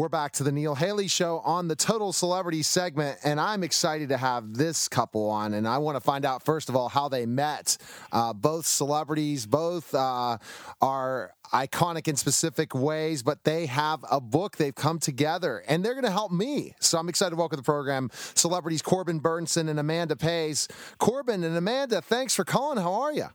We're back to the Neil Haley Show on the Total Celebrity segment, and I'm excited to have this couple on. And I want to find out, first of all, how they met. Uh, both celebrities, both uh, are iconic in specific ways, but they have a book. They've come together, and they're going to help me. So I'm excited to welcome to the program celebrities Corbin Bernsen and Amanda Pays. Corbin and Amanda, thanks for calling. How are you?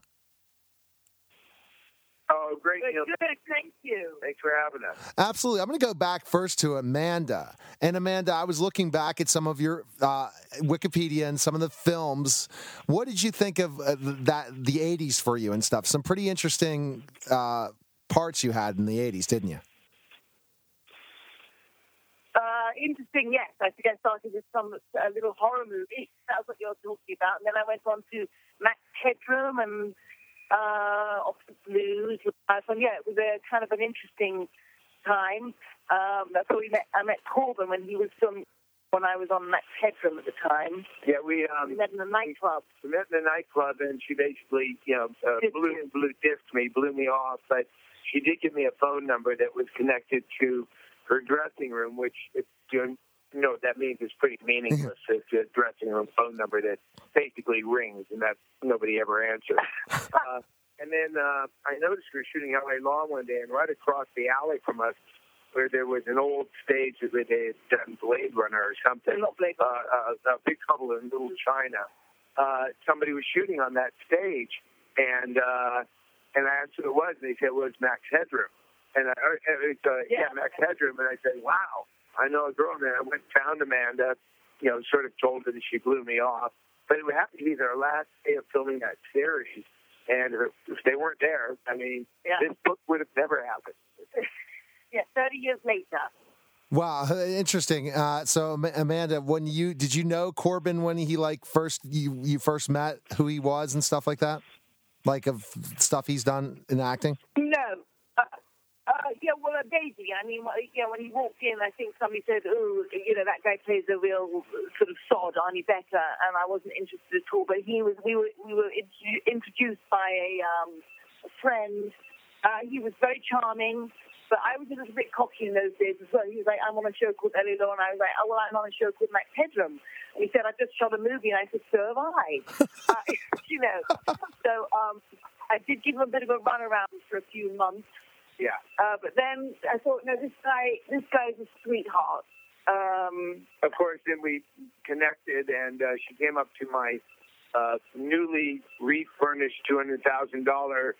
Oh, great, Good, good, thank you. Thanks for having us. Absolutely. I'm going to go back first to Amanda. And Amanda, I was looking back at some of your uh, Wikipedia and some of the films. What did you think of uh, that the 80s for you and stuff? Some pretty interesting uh, parts you had in the 80s, didn't you? Uh, interesting, yes. I think I started with some a little horror movie. That's what you're talking about. And then I went on to Max Headroom and uh, Oxford Blues. And yeah, it was a kind of an interesting time. Um, that's where we met. I met Corbin when he was filming when I was on Max Headroom at the time. Yeah, we We um, met in the nightclub. we met in the nightclub, and she basically, you know, uh, blew, you. blew, dissed me, blew me off. But she did give me a phone number that was connected to her dressing room, which, if you know what that means, is pretty meaningless. it's a dressing room phone number that basically rings, and that nobody ever answers. uh, and then uh, I noticed we were shooting LA Law one day, and right across the alley from us, where there was an old stage that they had done Blade Runner or something. Not Blade uh, uh, a Big Trouble in Little China. Uh, somebody was shooting on that stage, and uh, and I asked who it was, and they said it was Max Headroom. And I, uh, it's, uh, yeah. Yeah. Max Headroom, and I said, wow, I know a girl. And I went and found Amanda, you know, sort of told her that she blew me off. But it would have to be their last day of filming that series, and if if they weren't there, I mean, Yeah. this book would have never happened. Yeah, 30 years later. Wow, interesting. Uh, so, Amanda, when you did you know Corbin when he like first you you first met who he was and stuff like that, like of stuff he's done in acting? No. Uh, yeah, well, uh, Daisy. I mean, yeah, when he walked in, I think somebody said, "Oh, you know, that guy plays a real sort of sod, Arnie Becker," and I wasn't interested at all. But he was. We were. We were introduced by a, um, a friend. Uh, he was very charming. But I was a little bit cocky in those days as well. He was like, I'm on a show called LA Law, and I was like, oh, well, I'm on a show called Max Headroom. And he said, I just shot a movie, and I said, so have I. uh, you know, so um, I did give him a bit of a runaround for a few months. Yeah. Uh, but then I thought, no, this guy, this guy's a sweetheart. Um, of course, then we connected, and uh, she came up to my uh, newly refurnished two hundred thousand dollar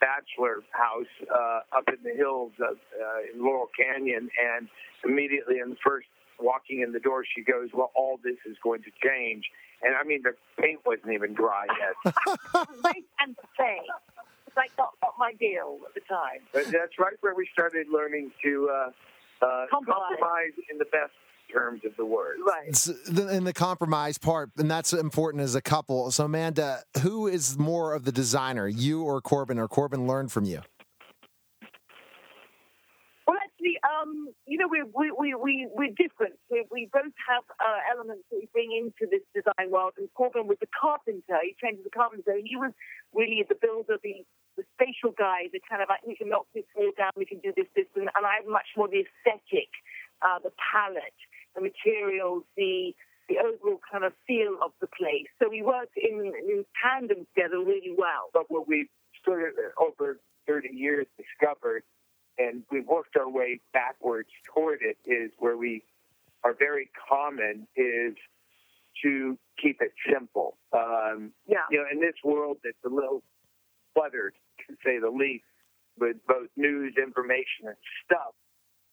bachelor house uh, up in the hills of, uh, in Laurel Canyon, and immediately in the first walking in the door, she goes, "Well, all this is going to change." And I mean, the paint wasn't even dry yet. and say, it's like not, not my deal at the time. but that's right where we started learning to uh, uh, Compromise. compromise in the best terms of the word. Right. It's the- in the compromise part, and that's important as a couple. So, Amanda, who is more of the designer, you or Corbin, or Corbin learned from you? Well, actually, um, you know, we we we we we're different. We, we both have uh, elements that we bring into this design world. And Corbin was a carpenter. He trained as a carpenter. He was really the builder, the the spatial guy, the kind of like we can knock this wall down, we can do this, this, and, and I'm much more the aesthetic, uh, the palette, the materials, the the overall kind of feel of the place. So we worked in, in tandem together really well. but what we've sort of over 30 years discovered, and we've worked our way backwards toward it, is where we are very common is to keep it simple. Um, Yeah. you know, in this world that's a little cluttered, to say the least, with both news, information, and stuff,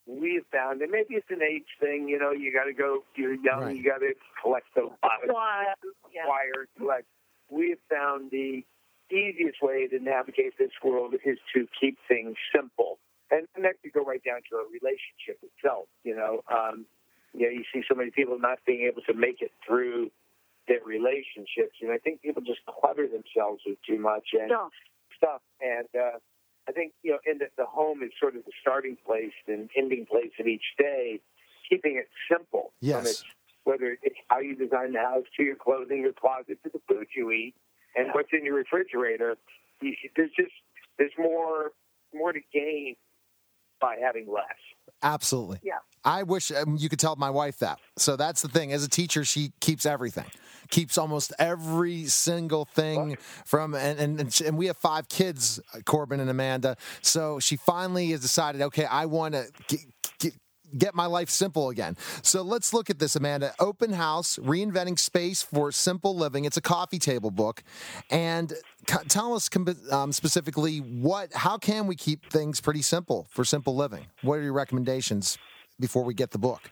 we have found, and maybe it's an age thing, you know, you got to go, you're young, Right. you got to collect those Why- yeah. wires. Like we have found the easiest way to navigate this world is to keep things simple, and, and that could go right down to a relationship itself. You know, um, you know, you see so many people not being able to make it through their relationships, and I think people just clutter themselves with too much and Yeah. stuff. And uh, I think you know, in the, the home is sort of the starting place and ending place of each day. Keeping it simple. Yes. whether it's how you design the house to your clothing, your closet, to the food you eat, and what's in your refrigerator. You, there's just there's more more to gain by having less. Absolutely. Yeah. I wish um, you could tell my wife that. So that's the thing. As a teacher, she keeps everything, keeps almost every single thing from, and and, and, we have five kids, uh, Corbin and Amanda. So she finally has decided, okay, I want to get, get, get my life simple again. So let's look at this, Amanda. Open House, Reinventing Space for Simple Living. It's a coffee table book. And tell us um, specifically what, how can we keep things pretty simple for simple living? What are your recommendations before we get the book?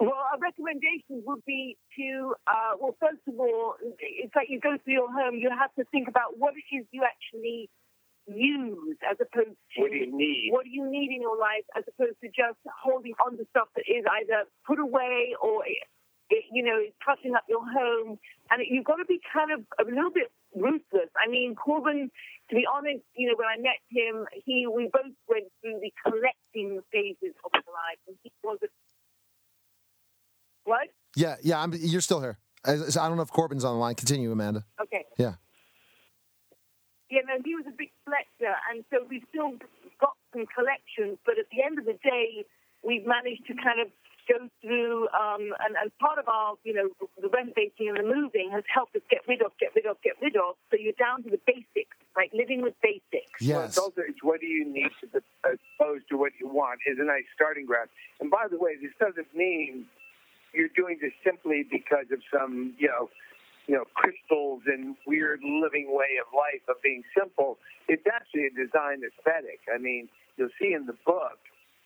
Well, our recommendation would be to, uh, well, first of all, it's like you go through your home, you have to think about what it is you actually use as opposed to What do you need? what do you need in your life as opposed to just holding on to stuff that is either put away or, it, you know, it's touching up your home. And you've got to be kind of a little bit ruthless. I mean, Corbin, to be honest, you know, when I met him, he we both went through the collecting phases of his life, and he was a what? Yeah, yeah, I'm, you're still here. I, I don't know if Corbin's on the line. Continue, Amanda. Okay. Yeah. Yeah, no, he was a big collector, and so we've still got some collections. But at the end of the day, we've managed to kind of go through, um, and, and part of our, you know, the renovating and the moving has helped us get rid of, get rid of, get rid of. So you're down to the basics, like living with basics. Well, Yes. it's also it's what do you need to, as opposed to what you want is a nice starting ground. And by the way, this doesn't mean you're doing this simply because of some, you know, you know, crystals and weird living way of life of being simple. It's actually a design aesthetic. I mean, you'll see in the book,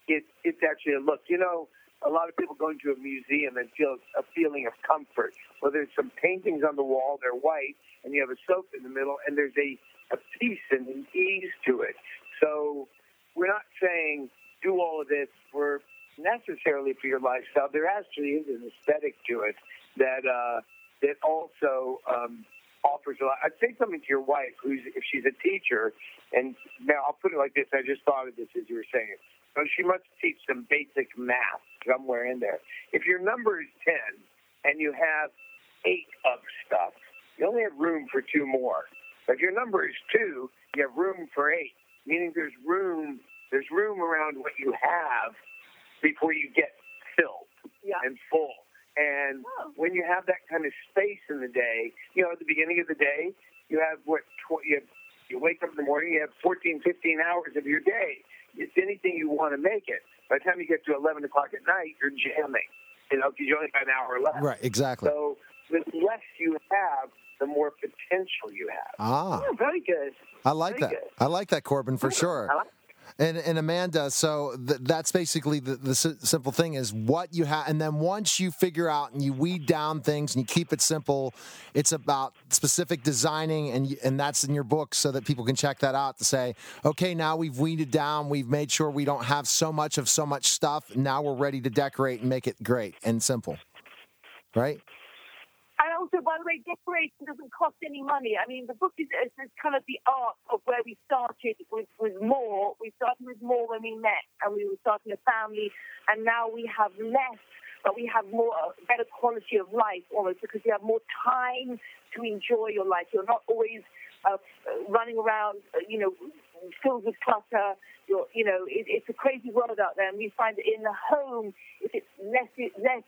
it, it's actually a look. You know, a lot of people go into a museum and feel a feeling of comfort. Well, there's some paintings on the wall, they're white, and you have a sofa in the middle, and there's a, a peace and an ease to it. So we're not saying do all of this for necessarily for your lifestyle. There actually is an aesthetic to it that uh, that also um, offers a lot. I'd say something to your wife, who's if she's a teacher, and now I'll put it like this. I just thought of this as you were saying it. So she must teach some basic math somewhere in there. If your number is ten and you have eight of stuff, you only have room for two more. If your number is two, you have room for eight, meaning there's room there's room around what you have before you get filled Yeah. and full. And Oh. when you have that kind of space in the day, you know, at the beginning of the day, you have what tw- you have, you wake up in the morning, you have 14, 15 hours of your day. It's anything you want to make it. By the time you get to 11 o'clock at night, you're jamming, you know, because you only got an hour left. Right, exactly. So the less you have, the more potential you have. Ah, Oh, very good. I like very that. good. I like that, Corbin, for sure. I like And, and Amanda, so th- that's basically the, the si- simple thing is what you have. And then once you figure out and you weed down things and you keep it simple, it's about specific designing. And, you, and that's in your book so that people can check that out to say, okay, now we've weeded down. We've made sure we don't have so much of so much stuff. Now we're ready to decorate and make it great and simple. Right? Also, by the way, decoration doesn't cost any money. I mean, the book is, is, is kind of the art of where we started with, with more. We started with more when we met, and we were starting a family, and now we have less, but we have more, uh, better quality of life almost because you have more time to enjoy your life. You're not always uh, running around, uh, you know, filled with clutter. You're, you know, it, it's a crazy world out there, and we find that in the home, if it's less less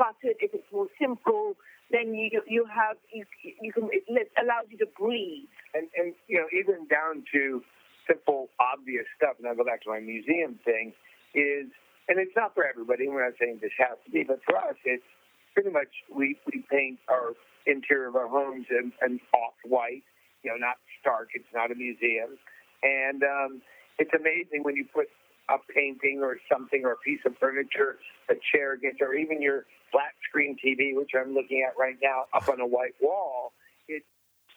cluttered, if it's more simple, then you you have you you can it allows you to breathe. and and you know even down to simple obvious stuff and i'll go back to my museum thing is and it's not for everybody we're not saying this has to be but for us it's pretty much we we paint our interior of our homes and, and off white you know not stark it's not a museum and um it's amazing when you put a painting or something or a piece of furniture a chair against or even your flat screen tv which i'm looking at right now up on a white wall it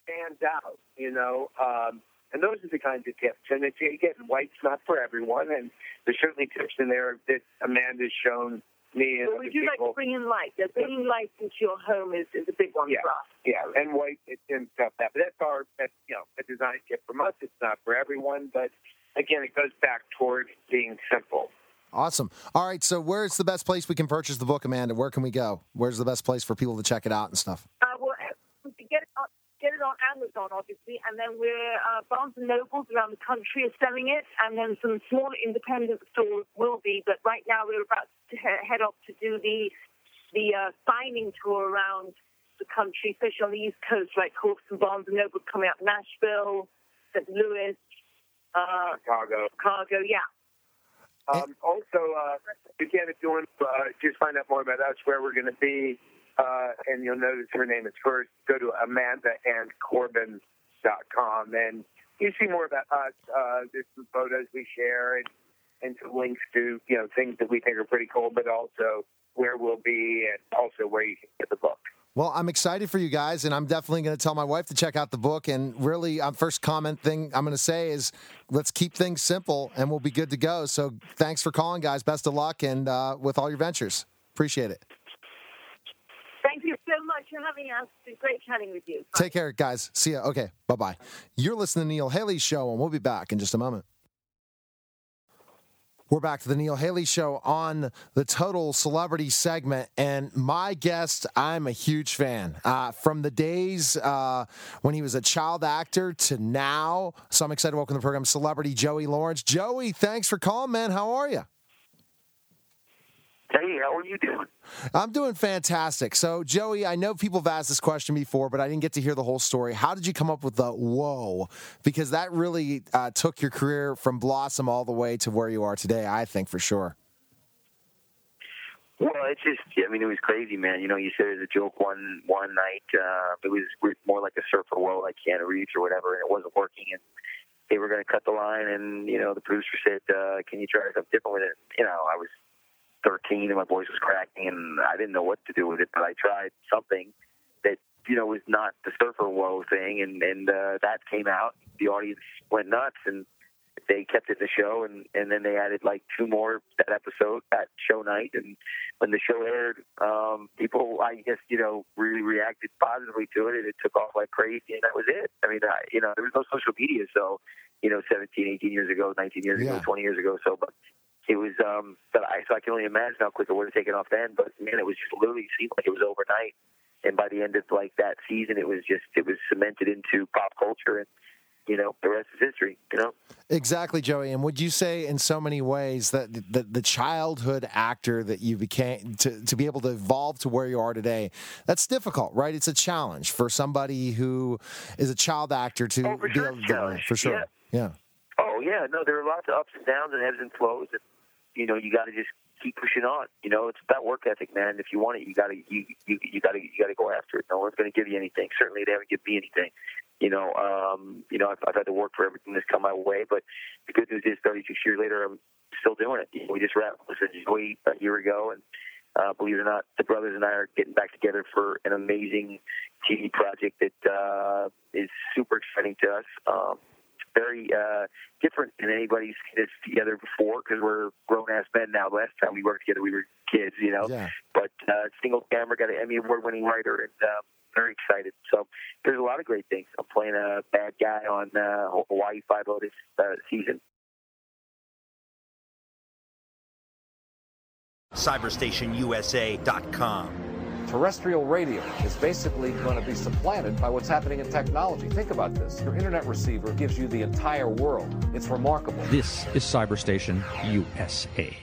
stands out, you know. Um, and those are the kinds of tips. And it's, again, white's not for everyone, and there's certainly tips in there that Amanda's shown me and other we do like people. to bring in light. Yeah, bringing light into your home is, is a big one Yeah. for us. yeah, and white it- and stuff that. But that's our, that's, you know, a design tip from us. It's not for everyone, but again, it goes back toward being simple. Awesome. All right. So, where's the best place we can purchase the book, Amanda? Where can we go? Where's the best place for people to check it out and stuff? Uh, well, get it on, get it on Amazon, obviously, and then we're uh, Barnes and Nobles around the country are selling it, and then some smaller independent stores will be. But right now, we're about to head off to do the the uh, signing tour around the country, especially on the East Coast, like Corpse and Barnes and Noble coming out Nashville, St. Louis, uh, Chicago. Chicago, yeah. Um, also, uh, again, if you want to uh, just find out more about us, where we're going to be, uh, and you'll notice her name is first, go to amandaandcorbin.com and you see more about us. Uh, there's some photos we share and, and some links to, you know, things that we think are pretty cool, but also where we'll be and also where you can get the book. Well, I'm excited for you guys, and I'm definitely going to tell my wife to check out the book. And really, um, first comment thing I'm going to say is let's keep things simple, and we'll be good to go. So, thanks for calling, guys. Best of luck, and uh, with all your ventures. Appreciate it. Thank you so much for having us. It's great chatting with you. Take care, guys. See ya. Okay, bye bye. You're listening to Neil Haley's Show, and we'll be back in just a moment. We're back to the Neil Haley Show on the Total Celebrity segment. And my guest, I'm a huge fan. Uh, from the days uh, when he was a child actor to now. So I'm excited to welcome to the program celebrity Joey Lawrence. Joey, thanks for calling, man. How are you? Hey, how are you doing? I'm doing fantastic. So, Joey, I know people have asked this question before, but I didn't get to hear the whole story. How did you come up with the whoa? Because that really uh, took your career from blossom all the way to where you are today, I think, for sure. Well, it's just, I mean, it was crazy, man. You know, you said it as a joke one one night. Uh, it was more like a surfer whoa, like Keanu Reeves or whatever, and it wasn't working. And they were going to cut the line, and, you know, the producer said, uh, can you try something different with it? You know, I was 13 and my voice was cracking and I didn't know what to do with it, but I tried something that, you know, was not the surfer woe thing. And, and, uh, that came out. The audience went nuts and they kept it in the show. And, and then they added like two more that episode that show night. And when the show aired, um, people, I guess, you know, really reacted positively to it and it took off like crazy. And that was it. I mean, I, you know, there was no social media. So, you know, 17, 18 years ago, 19 years yeah. ago, 20 years ago. So, but it was um but I so I can only imagine how quick it would have taken off then. But man, it was just literally seemed like it was overnight. And by the end of like that season, it was just it was cemented into pop culture, and you know the rest is history. You know exactly, Joey. And would you say in so many ways that the, the childhood actor that you became to to be able to evolve to where you are today, that's difficult, right? It's a challenge for somebody who is a child actor to oh, be sure able to for sure. Yeah. yeah. Oh yeah, no, there are lots of ups and downs and ebbs and flows, and you know, you got to just keep pushing on. You know, it's about work ethic, man. If you want it, you got to you you you got to you got to go after it. No one's going to give you anything. Certainly, they haven't given me anything. You know, um, you know, I've, I've had to work for everything that's come my way. But the good news is, 36 years later, I'm still doing it. We just wrapped this Joey a year ago, and uh, believe it or not, the brothers and I are getting back together for an amazing TV project that uh, is super exciting to us. Um, very uh, different than anybody's seen us together before because we're grown ass men now. Last time we worked together, we were kids, you know. Yeah. But uh, single camera got an Emmy award winning writer and uh, very excited. So there's a lot of great things. I'm playing a bad guy on uh, Hawaii Five O this uh, season. CyberstationUSA.com terrestrial radio is basically going to be supplanted by what's happening in technology. Think about this. Your internet receiver gives you the entire world. It's remarkable. This is Cyberstation USA.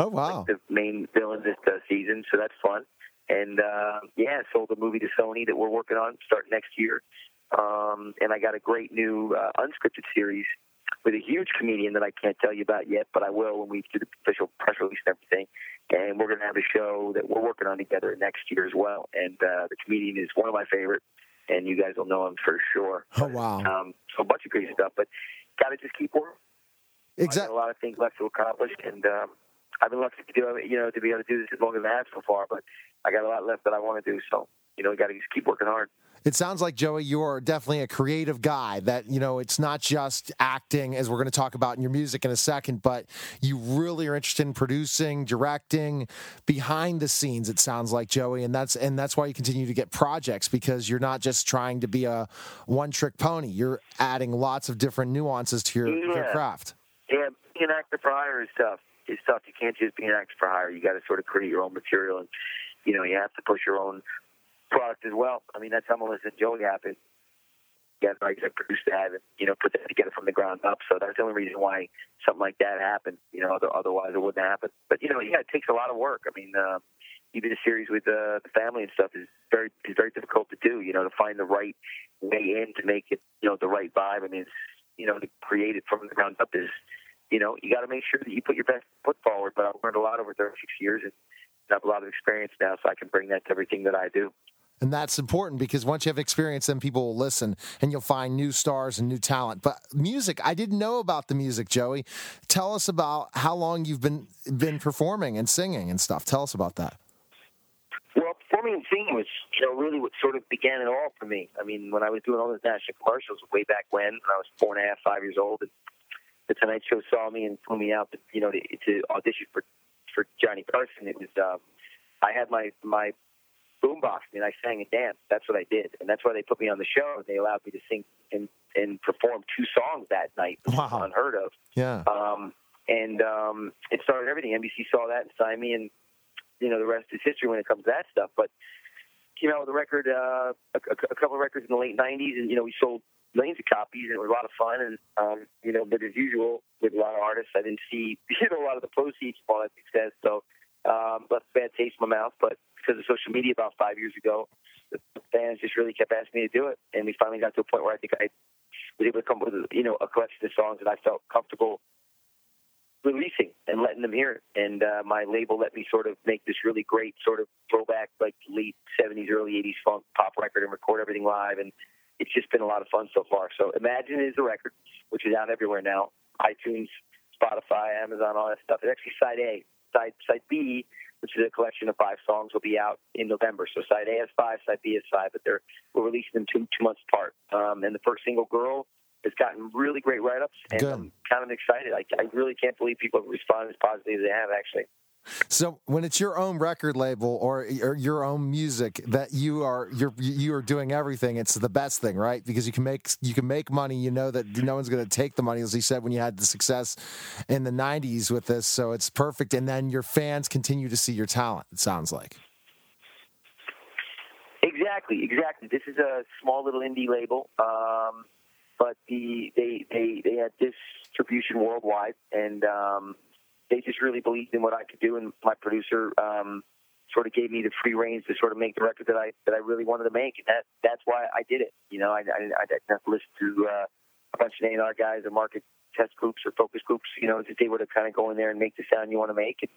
Oh wow! Like the main villain this uh, season, so that's fun. And uh, yeah, sold a movie to Sony that we're working on starting next year. Um, and I got a great new uh, unscripted series with a huge comedian that I can't tell you about yet, but I will when we do the official press release and everything. And we're going to have a show that we're working on together next year as well. And uh, the comedian is one of my favorite, and you guys will know him for sure. Oh wow! Um, so a bunch of crazy stuff, but got to just keep working. Exactly. A lot of things left to accomplish, and um, I've been lucky to do you know to be able to do this as long as I have so far. But I got a lot left that I want to do. So you know, got to just keep working hard. It sounds like Joey, you're definitely a creative guy. That you know, it's not just acting, as we're going to talk about in your music in a second, but you really are interested in producing, directing, behind the scenes. It sounds like Joey, and that's and that's why you continue to get projects because you're not just trying to be a one-trick pony. You're adding lots of different nuances to your, yeah. your craft. Yeah, being an actor for hire is tough. It's tough. You can't just be an actor for hire. You got to sort of create your own material and you know you have to push your own product as well. I mean, that's how Melissa and Joey happened. Yeah, I produced that and you know put that together from the ground up. So that's the only reason why something like that happened. You know, otherwise it wouldn't happen. But you know, yeah, it takes a lot of work. I mean, uh, even a series with uh, the family and stuff is very is very difficult to do. You know, to find the right way in to make it you know the right vibe. I mean, it's, you know, to create it from the ground up is you know you got to make sure that you put your best foot forward. But I've learned a lot over 36 years and I have a lot of experience now, so I can bring that to everything that I do. And that's important because once you have experience, then people will listen and you'll find new stars and new talent. But music, I didn't know about the music, Joey. Tell us about how long you've been been performing and singing and stuff. Tell us about that. Well, performing and singing was, you know, really what sort of began it all for me. I mean, when I was doing all those national commercials way back when, when I was four and a half, five years old, and the Tonight Show saw me and flew me out, to, you know, to, to audition for for Johnny Carson. It was, um, I had my my boombox and I sang and danced. That's what I did, and that's why they put me on the show. They allowed me to sing and and perform two songs that night, which wow. was unheard of. Yeah. Um, and um, it started everything. NBC saw that and signed me, and you know the rest is history when it comes to that stuff. But came out with a record, uh, a, a couple of records in the late '90s, and you know we sold millions of copies, and it was a lot of fun. And um, you know, but as usual with a lot of artists, I didn't see you know a lot of the proceeds from all that success. So um, left a bad taste in my mouth. But because of social media about five years ago, the fans just really kept asking me to do it, and we finally got to a point where I think I was able to come up with you know a collection of songs that I felt comfortable releasing and letting them hear it. And uh, my label let me sort of make this really great sort of throwback, like late '70s, early '80s funk pop record, and record everything live. And it's just been a lot of fun so far. So Imagine is the record, which is out everywhere now: iTunes, Spotify, Amazon, all that stuff. It's actually side A. Side side B which is a collection of five songs, will be out in November. So side A has five, side B has five, but they're we're releasing them two two months apart. Um, and the first single, "Girl," has gotten really great write-ups, and Good. I'm kind of excited. I, I really can't believe people have responded as positively as they have. Actually, So when it's your own record label or, or your own music that you are you're you are doing everything, it's the best thing, right? Because you can make you can make money. You know that no one's going to take the money, as he said when you had the success in the '90s with this. So it's perfect, and then your fans continue to see your talent. It sounds like. Exactly, exactly. This is a small little indie label, um, but the they they they had distribution worldwide, and um, they just really believed in what I could do. And my producer um, sort of gave me the free reins to sort of make the record that I that I really wanted to make, and that that's why I did it. You know, I I, I didn't have to listen to uh, a bunch of A&R guys or market test groups or focus groups. You know, just able to kind of go in there and make the sound you want to make and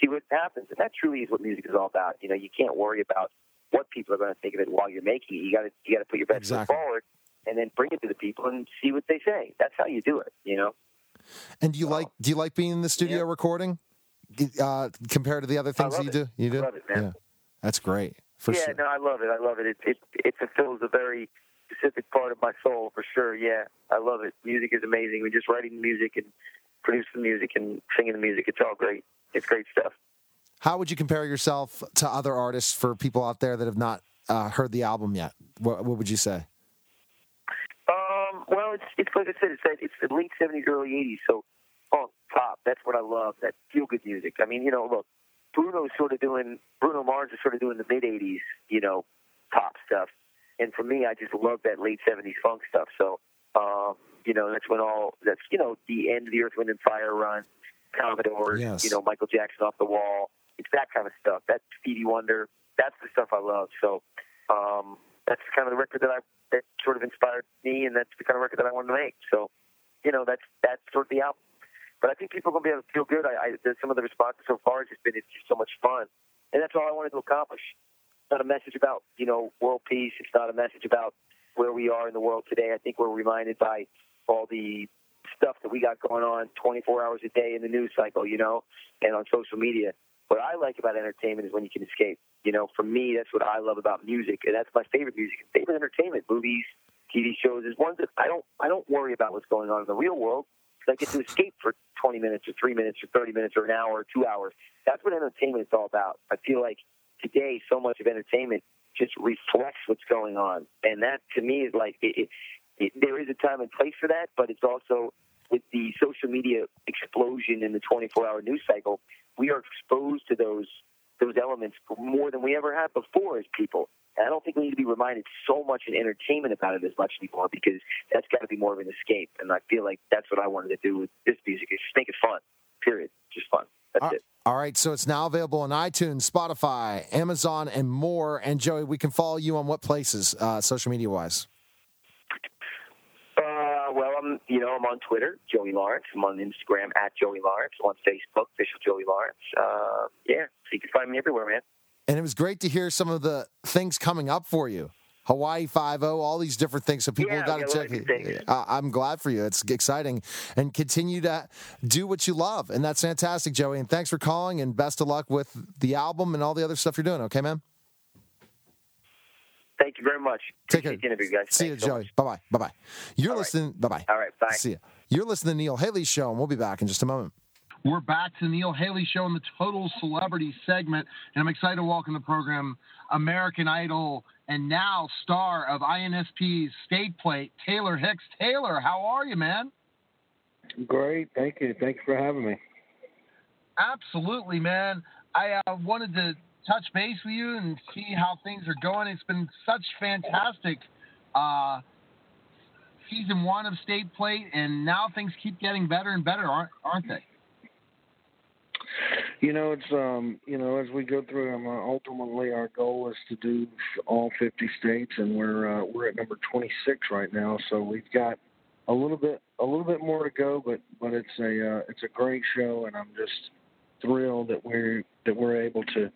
see what happens. And that truly is what music is all about. You know, you can't worry about what people are going to think of it while you're making it. You got to you got to put your best Exactly. foot forward and then bring it to the people and see what they say. That's how you do it. You know. And do you like do you like being in the studio Yeah. recording uh, compared to the other things you it. do? You do. I love it, man. Yeah, that's great for yeah, sure. no, I love it. I love it. It it it fulfills a very specific part of my soul for sure. Yeah, I love it. Music is amazing. We're just writing music and producing music and singing the music. It's all great. It's great stuff. How would you compare yourself to other artists for people out there that have not uh, heard the album yet? What, what would you say? Well, it's it's like I said, it's that it's the late seventies, early eighties. So, oh, pop. That's what I love. That feel good music. I mean, you know, look, Bruno's sort of doing Bruno Mars is sort of doing the mid eighties, you know, pop stuff. And for me, I just love that late seventies funk stuff. So, um, you know, that's when all that's you know the end of the Earth, Wind and Fire run, Commodores, Yes. you know, Michael Jackson off the wall. It's that kind of stuff. That's Stevie Wonder. That's the stuff I love. So, um, that's kind of the record that I that sort of inspired me, and that's the kind of record that I wanted to make. So, you know, that's that's sort of the album. But I think people are going to be able to feel good. I, I some of the responses so far has just been it's just so much fun, and that's all I wanted to accomplish. It's not a message about you know world peace. It's not a message about where we are in the world today. I think we're reminded by all the stuff that we got going on 24 hours a day in the news cycle, you know, and on social media. What I like about entertainment is when you can escape. You know, for me, that's what I love about music, and that's my favorite music. Favorite entertainment, movies, TV shows, is ones that I don't I don't worry about what's going on in the real world. I get to escape for 20 minutes or three minutes or 30 minutes or an hour or two hours. That's what entertainment is all about. I feel like today, so much of entertainment just reflects what's going on, and that to me is like it, it, it, there is a time and place for that, but it's also with the social media explosion in the 24-hour news cycle, we are exposed to those those elements more than we ever have before as people. And I don't think we need to be reminded so much in entertainment about it as much anymore because that's got to be more of an escape. And I feel like that's what I wanted to do with this music is just make it fun. Period. Just fun. That's all, it. All right, so it's now available on iTunes, Spotify, Amazon, and more. And Joey, we can follow you on what places, uh, social media wise? Uh, well, I'm you know I'm on Twitter, Joey Lawrence. I'm on Instagram at Joey Lawrence. I'm on Facebook, official Joey Lawrence. Uh, yeah, so you can find me everywhere, man. And it was great to hear some of the things coming up for you. Hawaii Five O, all these different things. So people yeah, got to check it. I'm glad for you. It's exciting, and continue to do what you love, and that's fantastic, Joey. And thanks for calling, and best of luck with the album and all the other stuff you're doing. Okay, man. Thank you very much. Take care. interview, guys. See Thanks you, Joey. bye bye. Bye bye. You're all listening. Right. Bye bye. All right. Bye. See you. You're listening to Neil Haley's Show, and we'll be back in just a moment. We're back to the Neil Haley Show in the Total Celebrity segment, and I'm excited to welcome the program American Idol and now star of INSP's State Plate, Taylor Hicks. Taylor, how are you, man? Great, thank you. Thank you for having me. Absolutely, man. I uh, wanted to touch base with you and see how things are going. It's been such fantastic uh, season one of State Plate, and now things keep getting better and better, aren't, aren't they? You know, it's um, you know, as we go through them, uh, ultimately our goal is to do all 50 states, and we're uh, we're at number 26 right now. So we've got a little bit a little bit more to go, but but it's a uh, it's a great show, and I'm just thrilled that we're that we're able to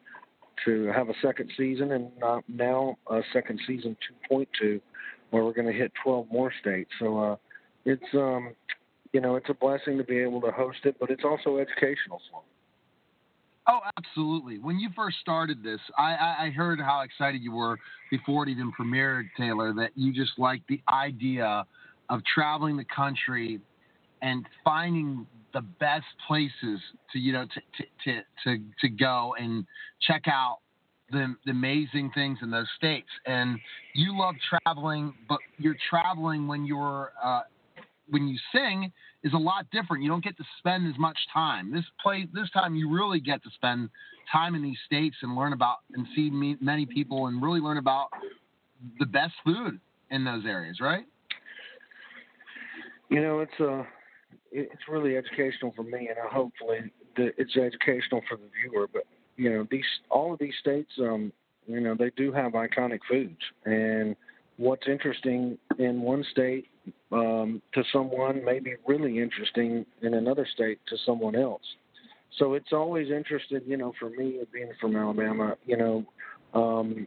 to have a second season, and uh, now a second season 2.2, where we're going to hit 12 more states. So uh, it's um, you know, it's a blessing to be able to host it, but it's also educational. Oh, absolutely. When you first started this, I, I, heard how excited you were before it even premiered, Taylor, that you just liked the idea of traveling the country and finding the best places to, you know, to, to, to, to go and check out the, the amazing things in those states. And you love traveling, but you're traveling when you're uh, when you sing is a lot different. You don't get to spend as much time. This play this time you really get to spend time in these states and learn about and see many people and really learn about the best food in those areas, right? You know, it's uh it's really educational for me, and hopefully it's educational for the viewer. But you know, these all of these states, um, you know, they do have iconic foods, and what's interesting in one state um, to someone may be really interesting in another state to someone else. So it's always interested, you know, for me being from Alabama, you know, um,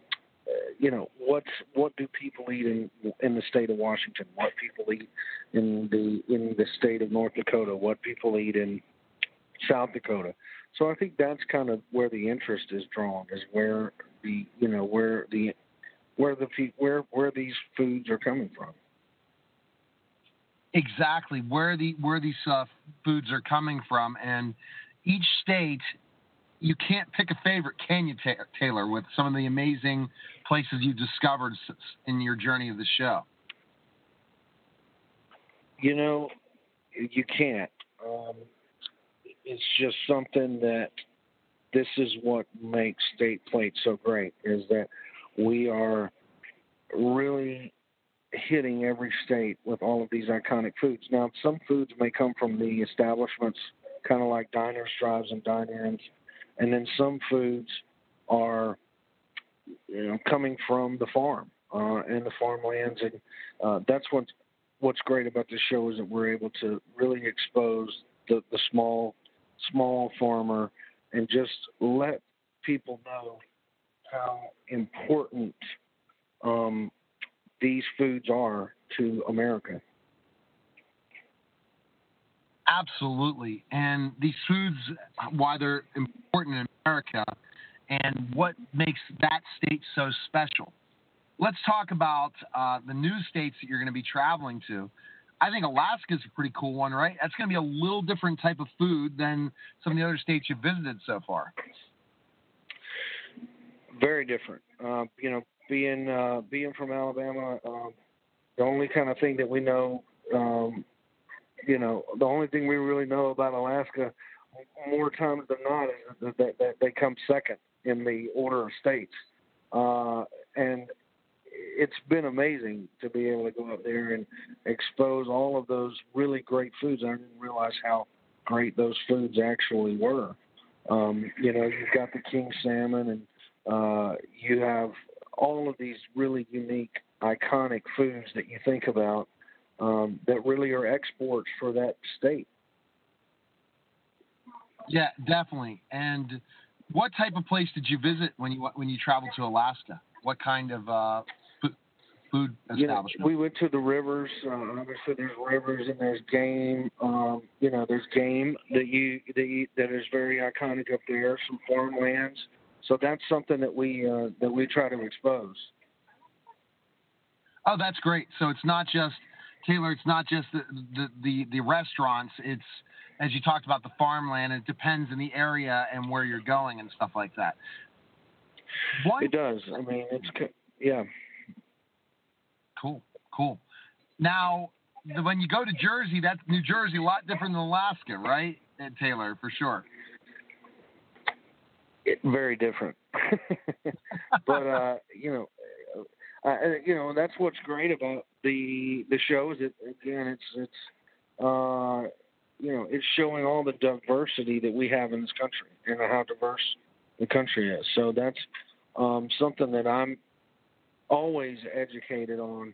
you know what's what do people eat in in the state of Washington? What people eat in the in the state of North Dakota? What people eat in South Dakota? So I think that's kind of where the interest is drawn, is where the you know where the where the where where these foods are coming from. Exactly where the where these uh, foods are coming from, and each state, you can't pick a favorite, can you, Taylor? With some of the amazing places you've discovered in your journey of the show. You know, you can't. Um, it's just something that this is what makes State Plate so great is that we are really hitting every state with all of these iconic foods. Now, some foods may come from the establishments, kind of like diners, drives, and dine-ins, and then some foods are, you know, coming from the farm uh, and the farmlands, and uh, that's what what's great about this show is that we're able to really expose the, the small small farmer and just let people know how important um, these foods are to America. Absolutely. And these foods, why they're important in America and what makes that state so special. Let's talk about uh, the new states that you're going to be traveling to. I think Alaska is a pretty cool one, right? That's going to be a little different type of food than some of the other states you've visited so far. Very different. Uh, you know, being uh, being from Alabama, um, the only kind of thing that we know, um, you know, the only thing we really know about Alaska more times than not is that, that, that they come second in the order of states, uh, and it's been amazing to be able to go up there and expose all of those really great foods. I didn't realize how great those foods actually were. Um, you know, you've got the king salmon, and uh, you have all of these really unique, iconic foods that you think about um, that really are exports for that state. Yeah, definitely. And what type of place did you visit when you when you traveled to Alaska? What kind of uh, food establishment? Yeah, we went to the rivers. Uh, obviously, there's rivers and there's game. Um, you know, there's game that you that you, that is very iconic up there. Some farmlands. So that's something that we uh, that we try to expose. Oh, that's great. So it's not just Taylor. It's not just the the the, the restaurants. It's as you talked about the farmland. It depends in the area and where you're going and stuff like that. What? It does. I mean, it's yeah. Cool, cool. Now, when you go to Jersey, that's New Jersey, a lot different than Alaska, right, Taylor, for sure. It, very different, but uh, you know, uh, you know that's what's great about the the show is it again it's it's uh, you know it's showing all the diversity that we have in this country and how diverse the country is. So that's um, something that I'm always educated on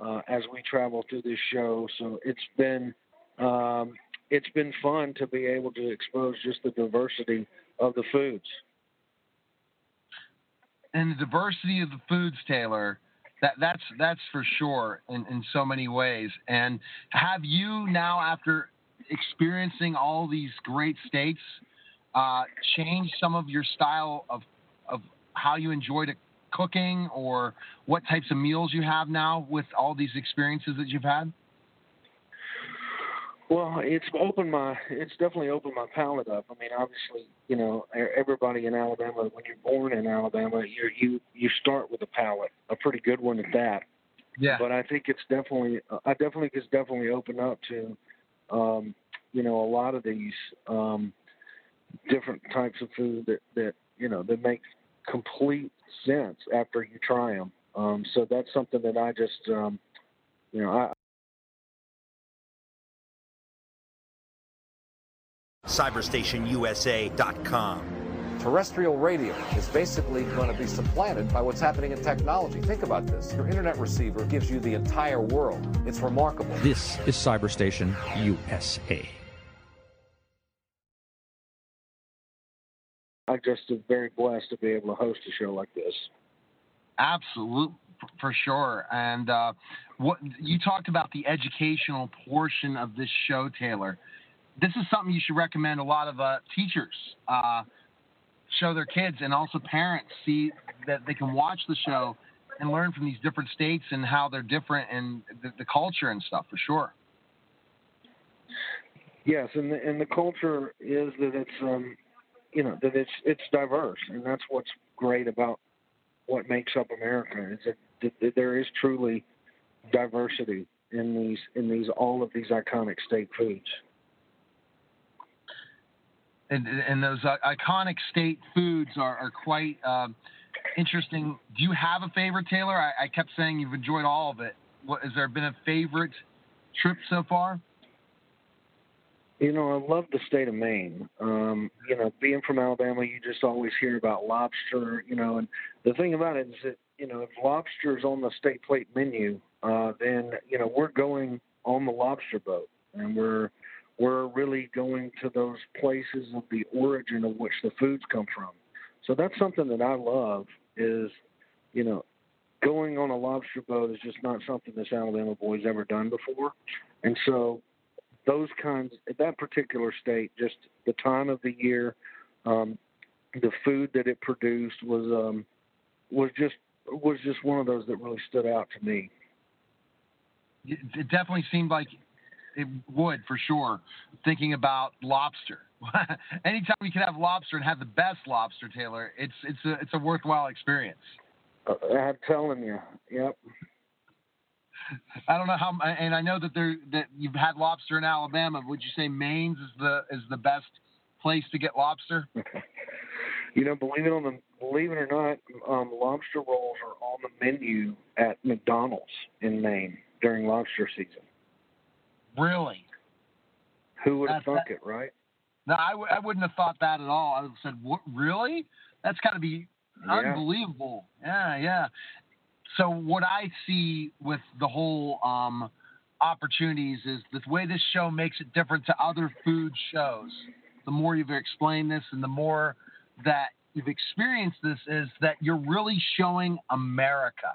uh, as we travel through this show. So it's been um, it's been fun to be able to expose just the diversity of the foods. And the diversity of the foods, Taylor, that that's that's for sure in, in so many ways. And have you now, after experiencing all these great states, uh, changed some of your style of of how you enjoy to cooking or what types of meals you have now with all these experiences that you've had? Well, it's opened my it's definitely opened my palate up. I mean, obviously, you know, everybody in Alabama, when you're born in Alabama, you you you start with a palate, a pretty good one at that. Yeah. But I think it's definitely I definitely it's definitely opened up to, um, you know, a lot of these um, different types of food that that you know that make complete sense after you try them. Um, so that's something that I just, um, you know, I. CyberstationUSA.com. Terrestrial radio is basically going to be supplanted by what's happening in technology. Think about this. Your internet receiver gives you the entire world. It's remarkable. This is Cyberstation USA. I just am very blessed to be able to host a show like this. Absolutely, for sure. And uh, what you talked about the educational portion of this show, Taylor. This is something you should recommend a lot of uh, teachers uh, show their kids, and also parents see that they can watch the show and learn from these different states and how they're different and the, the culture and stuff for sure. Yes, and the, and the culture is that it's um, you know that it's it's diverse, and that's what's great about what makes up America is that, that there is truly diversity in these in these all of these iconic state foods. And, and those uh, iconic state foods are, are quite uh, interesting. Do you have a favorite, Taylor? I, I kept saying you've enjoyed all of it. What, has there been a favorite trip so far? You know, I love the state of Maine. Um, you know, being from Alabama, you just always hear about lobster. You know, and the thing about it is that you know if lobster is on the state plate menu, uh, then you know we're going on the lobster boat, and we're we're really going to those places of the origin of which the foods come from. So that's something that I love. Is you know, going on a lobster boat is just not something this Alabama boy's ever done before, and so those kinds that particular state just the time of the year um, the food that it produced was um, was just was just one of those that really stood out to me it definitely seemed like it would for sure thinking about lobster anytime we can have lobster and have the best lobster taylor it's it's a it's a worthwhile experience uh, i'm telling you yep I don't know how, and I know that there that you've had lobster in Alabama. Would you say Maine's is the is the best place to get lobster? You know, believe it on the believe it or not, um, lobster rolls are on the menu at McDonald's in Maine during lobster season. Really? Who would have thunk it, right? No, I w- I wouldn't have thought that at all. I would have said, what, really? That's got to be Yeah. unbelievable. Yeah, yeah. So what I see with the whole um, opportunities is the way this show makes it different to other food shows. The more you've explained this, and the more that you've experienced this, is that you're really showing America,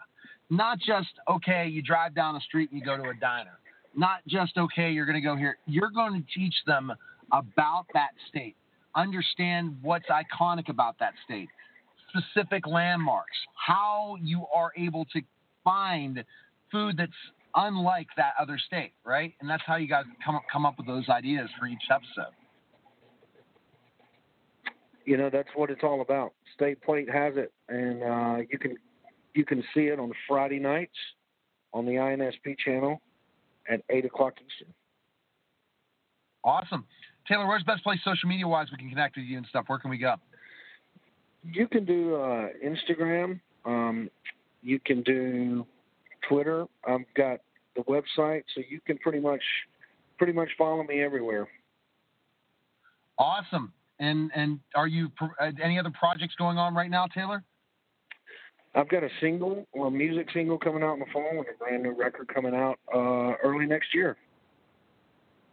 not just okay. You drive down the street and you go to a diner. Not just okay. You're going to go here. You're going to teach them about that state. Understand what's iconic about that state specific landmarks, how you are able to find food that's unlike that other state, right? And that's how you guys come up, come up with those ideas for each episode. You know, that's what it's all about. State Plate has it, and uh, you can you can see it on Friday nights on the INSP channel at eight o'clock Eastern. Awesome. Taylor, where's the best place social media wise we can connect with you and stuff? Where can we go? You can do uh, Instagram. Um, you can do Twitter. I've got the website, so you can pretty much pretty much follow me everywhere. Awesome. And and are you uh, any other projects going on right now, Taylor? I've got a single, or a music single coming out in the fall, and a brand new record coming out uh, early next year.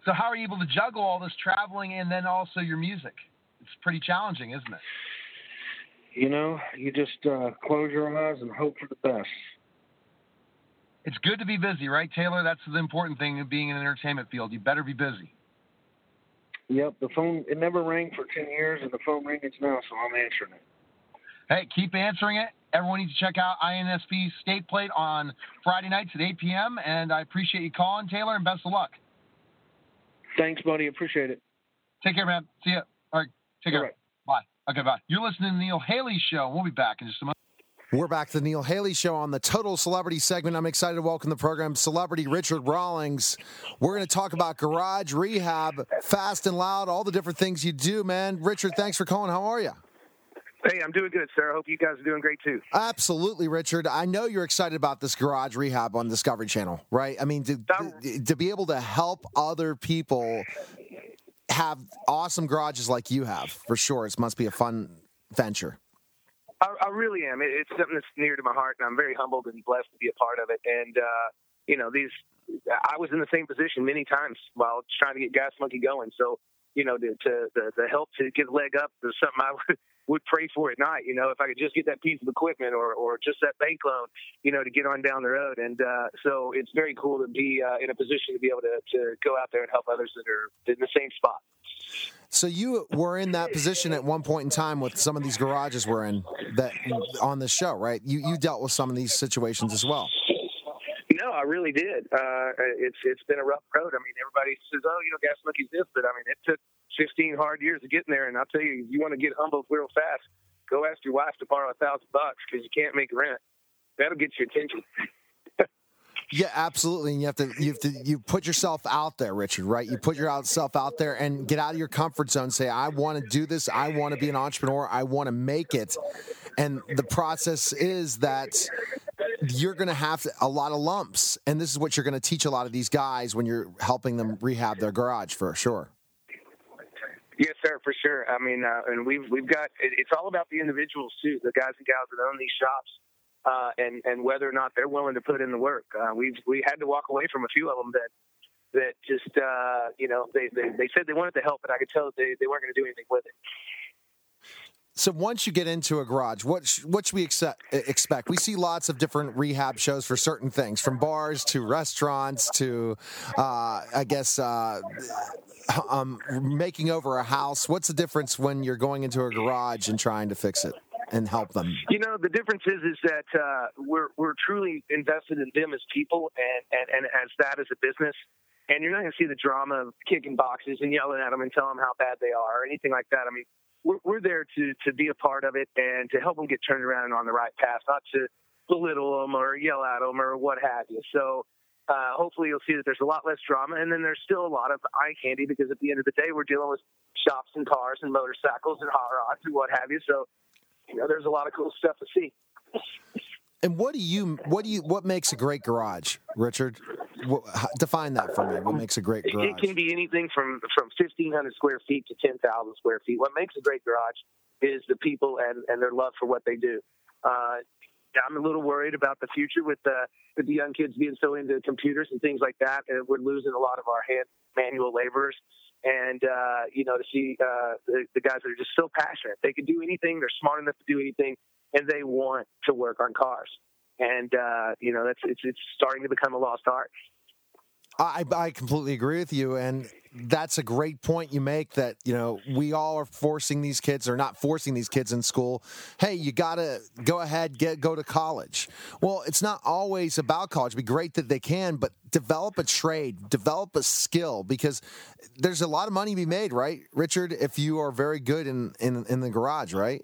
So how are you able to juggle all this traveling and then also your music? It's pretty challenging, isn't it? You know, you just uh, close your eyes and hope for the best. It's good to be busy, right, Taylor? That's the important thing of being in the entertainment field. You better be busy. Yep, the phone it never rang for ten years, and the phone rings now, so I'm answering it. Hey, keep answering it. Everyone needs to check out INSP State Plate on Friday nights at 8 p.m. And I appreciate you calling, Taylor, and best of luck. Thanks, buddy. Appreciate it. Take care, man. See ya. All right, take care. All right. Bye. Okay, bye. You're listening to the Neil Haley Show. We'll be back in just a moment. We're back to the Neil Haley Show on the Total Celebrity segment. I'm excited to welcome the program celebrity Richard Rawlings. We're going to talk about garage rehab, fast and loud, all the different things you do, man. Richard, thanks for calling. How are you? Hey, I'm doing good, sir. I hope you guys are doing great too. Absolutely, Richard. I know you're excited about this garage rehab on Discovery Channel, right? I mean, to, to, to be able to help other people have awesome garages like you have, for sure, it must be a fun venture. I, I really am. It, it's something that's near to my heart, and I'm very humbled and blessed to be a part of it. And uh, you know, these I was in the same position many times while trying to get Gas Monkey going. So you know, to, to the the help to get leg up is something I would, pray for at night. You know, if I could just get that piece of equipment or or just that bank loan, you know, to get on down the road. And uh, so it's very cool to be uh, in a position to be able to to go out there and help others that are in the same spot. So you were in that position at one point in time with some of these garages we're in that on the show, right? You you dealt with some of these situations as well. No, I really did. Uh, it's it's been a rough road. I mean, everybody says, "Oh, you know, Gas Monkey's this," but I mean, it took 15 hard years of getting there. And I'll tell you, if you want to get humbled real fast, go ask your wife to borrow a thousand bucks because you can't make rent. That'll get your attention. Yeah, absolutely. And you have to you have to you put yourself out there, Richard, right? You put yourself out there and get out of your comfort zone. Say, I want to do this. I want to be an entrepreneur. I want to make it. And the process is that you're going to have a lot of lumps, and this is what you're going to teach a lot of these guys when you're helping them rehab their garage for sure. Yes, sir, for sure. I mean, uh, and we've we've got it, it's all about the individuals too, the guys and gals that own these shops, uh, and and whether or not they're willing to put in the work. Uh, we've we had to walk away from a few of them that that just uh, you know they, they they said they wanted to help, but I could tell they they weren't going to do anything with it. So once you get into a garage, what sh- what should we accept, expect? We see lots of different rehab shows for certain things, from bars to restaurants to, uh, I guess, uh, um, making over a house. What's the difference when you're going into a garage and trying to fix it and help them? You know, the difference is is that uh, we're we're truly invested in them as people and, and, and as that as a business. And you're not going to see the drama of kicking boxes and yelling at them and telling them how bad they are or anything like that. I mean, we're, we're there to to be a part of it and to help them get turned around and on the right path, not to belittle them or yell at them or what have you. So, uh, hopefully you'll see that there's a lot less drama, and then there's still a lot of eye candy because at the end of the day, we're dealing with shops and cars and motorcycles and hot rods and what have you. So, you know, there's a lot of cool stuff to see. And what do you what do you what makes a great garage, Richard? What, define that for me. What makes a great garage? It can be anything from from 1,500 square feet to 10,000 square feet. What makes a great garage is the people and and their love for what they do. Uh, I'm a little worried about the future with the with the young kids being so into computers and things like that, and we're losing a lot of our hand manual laborers. And uh, you know, to see uh, the, the guys that are just so passionate, they can do anything. They're smart enough to do anything, and they want to work on cars. And uh, you know, that's it's it's starting to become a lost art. I, I completely agree with you, and that's a great point you make. That you know we all are forcing these kids, or not forcing these kids in school. Hey, you got to go ahead, get go to college. Well, it's not always about college. It'd be great that they can, but develop a trade, develop a skill, because there's a lot of money to be made, right, Richard? If you are very good in in, in the garage, right?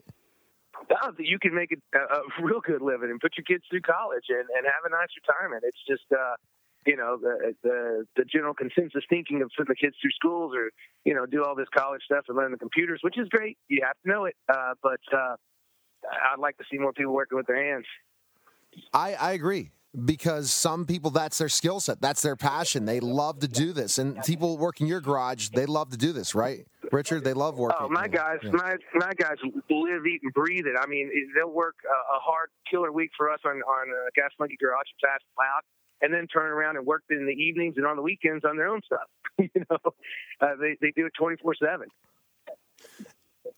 You can make a, a real good living and put your kids through college and, and have a nice retirement. It's just, uh, you know the the the general consensus thinking of putting the kids through schools or you know do all this college stuff and learn the computers, which is great. You have to know it, uh, but uh, I'd like to see more people working with their hands. I, I agree because some people that's their skill set, that's their passion. They love to do this, and people working your garage, they love to do this, right? Richard, they love working. Oh, my guys, yeah. my my guys live, eat, and breathe it. I mean, they'll work a, a hard killer week for us on on uh, Gas Monkey Garage Fast Loud and then turn around and work in the evenings and on the weekends on their own stuff. you know, uh, they they do it twenty four seven.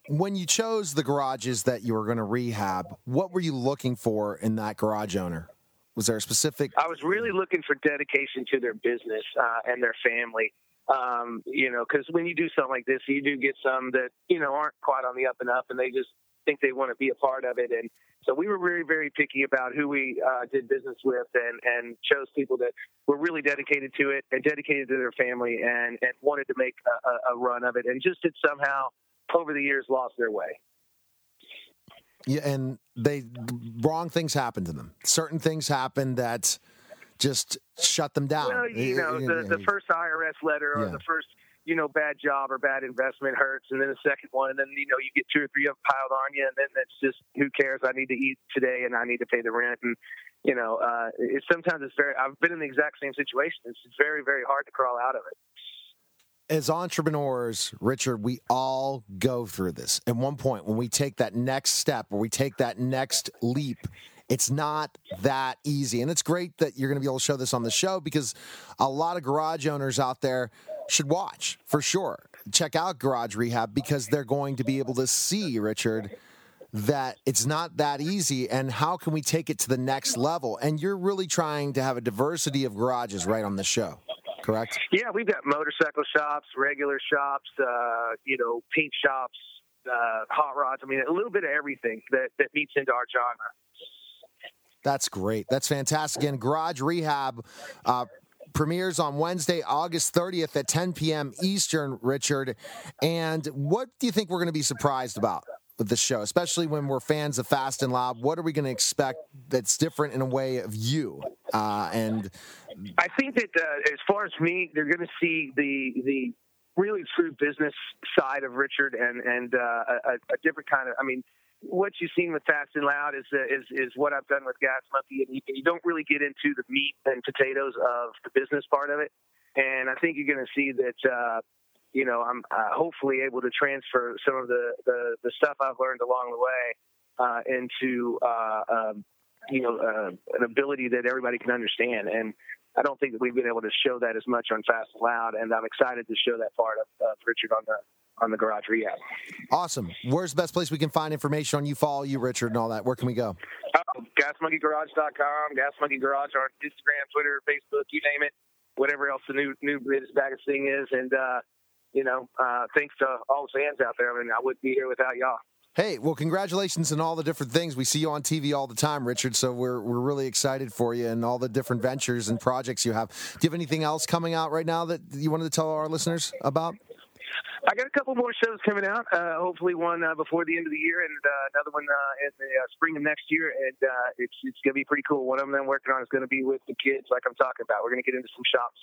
When you chose the garages that you were going to rehab, what were you looking for in that garage owner? Was there a specific? I was really looking for dedication to their business uh, and their family. Um, you know, because when you do something like this, you do get some that you know aren't quite on the up and up, and they just think they want to be a part of it. And so we were very, very picky about who we uh, did business with and, and chose people that were really dedicated to it and dedicated to their family and, and wanted to make a, a run of it and just had somehow over the years lost their way. Yeah, and they wrong things happened to them. Certain things happened that just shut them down. Well, you know, the, the first IRS letter or yeah. the first you know, bad job or bad investment hurts, and then the second one, and then you know you get two or three of them piled on you, and then it's just who cares? I need to eat today, and I need to pay the rent, and you know, uh, it's sometimes it's very. I've been in the exact same situation. It's very very hard to crawl out of it. As entrepreneurs, Richard, we all go through this. At one point, when we take that next step or we take that next leap, it's not that easy. And it's great that you're going to be able to show this on the show because a lot of garage owners out there should watch for sure. Check out Garage Rehab because they're going to be able to see, Richard, that it's not that easy and how can we take it to the next level? And you're really trying to have a diversity of garages right on the show, correct? Yeah, we've got motorcycle shops, regular shops, uh, you know, paint shops, uh, hot rods. I mean, a little bit of everything that, that meets into our genre. That's great. That's fantastic. And Garage Rehab uh, premieres on Wednesday, August 30th at 10 p.m. Eastern, Richard. And what do you think we're going to be surprised about? with the show, especially when we're fans of Fast and Loud. What are we going to expect that's different in a way of you? Uh, and I think that uh, as far as me, they're going to see the the really true business side of Richard and and uh, a, a, different kind of. I mean, what you've seen with Fast and Loud is uh, is is what I've done with Gas Monkey, and you, you, don't really get into the meat and potatoes of the business part of it. And I think you're going to see that. Uh, you know, I'm uh, hopefully able to transfer some of the, the, the stuff I've learned along the way uh, into, uh, um, you know, uh, an ability that everybody can understand. And I don't think that we've been able to show that as much on Fast and Loud, and I'm excited to show that part of Richard on the on the garage rehab. Awesome. Where's the best place we can find information on you, follow you, Richard, and all that? Where can we go? Uh, GasMonkeyGarage.com, Gas Monkey Garage on Instagram, Twitter, Facebook, you name it. Whatever else the new new latest bag of thing is, and uh, you know, uh, thanks to all the fans out there. I mean, I wouldn't be here without y'all. Hey, well, congratulations on all the different things. We see you on TV all the time, Richard. So we're we're really excited for you and all the different ventures and projects you have. Do you have anything else coming out right now that you wanted to tell our listeners about? I got a couple more shows coming out. Uh, hopefully, one uh, before the end of the year, and uh, another one uh, in the uh, spring of next year. And uh, it's it's to be pretty cool. One of them I'm working on is to be with the kids, like I'm talking about. We're to get into some shops